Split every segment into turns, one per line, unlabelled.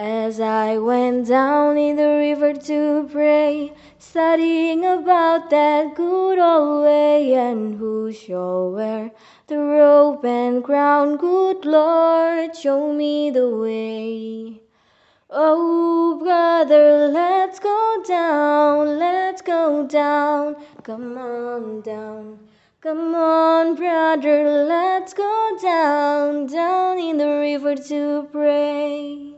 As I went down in the river to pray, studying about that good old way, and who shall wear the robe and crown, good Lord, show me the way. Oh, brother, let's go down, let's go down, come on down. Come on, brother, let's go down, down in the river to pray.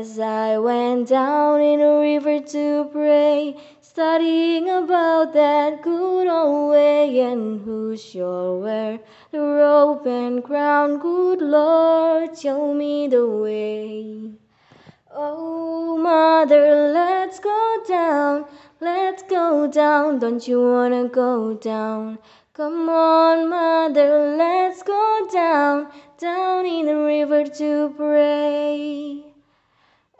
As I went down in a river to pray, studying about that good old way, and who shall wear the robe and crown, good Lord, show me the way. Oh, mother, let's go down, let's go down, don't you wanna go down? Come on, mother, let's go down, down in the river to pray.